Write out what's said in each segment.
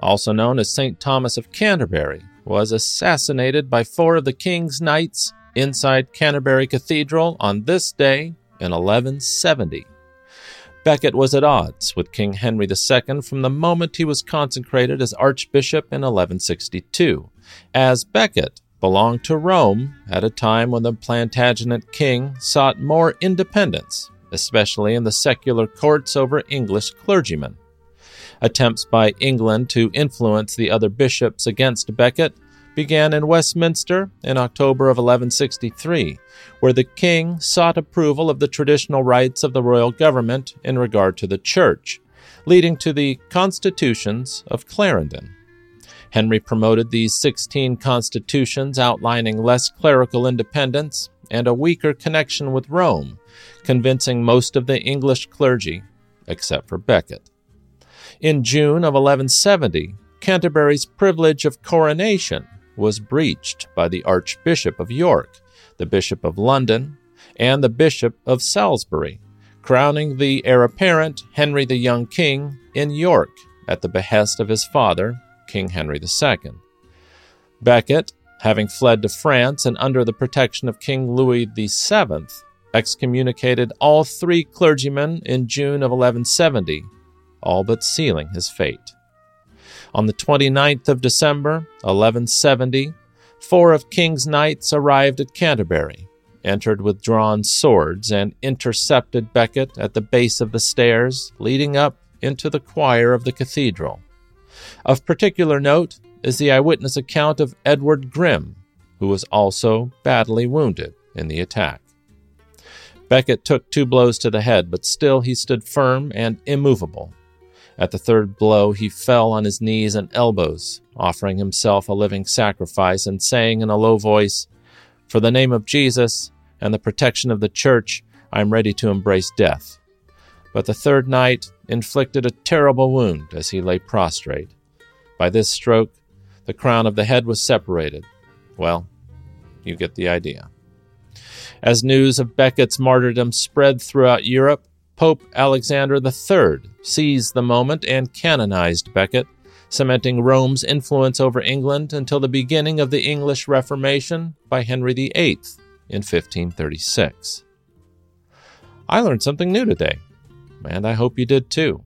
also known as St. Thomas of Canterbury, was assassinated by four of the king's knights inside Canterbury Cathedral on this day in 1170. Becket was at odds with King Henry II from the moment he was consecrated as Archbishop in 1162, as Becket belonged to Rome at a time when the Plantagenet king sought more independence, especially in the secular courts over English clergymen. Attempts by England to influence the other bishops against Becket began in Westminster in October of 1163, where the king sought approval of the traditional rights of the royal government in regard to the church, leading to the Constitutions of Clarendon. Henry promoted these 16 constitutions outlining less clerical independence and a weaker connection with Rome, convincing most of the English clergy, except for Becket. In June of 1170, Canterbury's privilege of coronation was breached by the Archbishop of York, the Bishop of London, and the Bishop of Salisbury, crowning the heir apparent Henry the Young King in York at the behest of his father, King Henry II. Becket, having fled to France and under the protection of King Louis VII, excommunicated all three clergymen in June of 1170 all but sealing his fate. On the 29th of December, 1170, four of King's knights arrived at Canterbury, entered with drawn swords, and intercepted Becket at the base of the stairs leading up into the choir of the cathedral. Of particular note is the eyewitness account of Edward Grim, who was also badly wounded in the attack. Becket took two blows to the head, but still he stood firm and immovable, at the third blow, he fell on his knees and elbows, offering himself a living sacrifice and saying in a low voice, For the name of Jesus and the protection of the church, I am ready to embrace death. But the third knight inflicted a terrible wound as he lay prostrate. By this stroke, the crown of the head was separated. Well, you get the idea. As news of Becket's martyrdom spread throughout Europe, Pope Alexander III seized the moment and canonized Becket, cementing Rome's influence over England until the beginning of the English Reformation by Henry VIII in 1536. I learned something new today, and I hope you did too.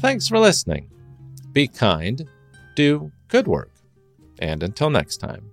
Thanks for listening. Be kind, do good work, and until next time.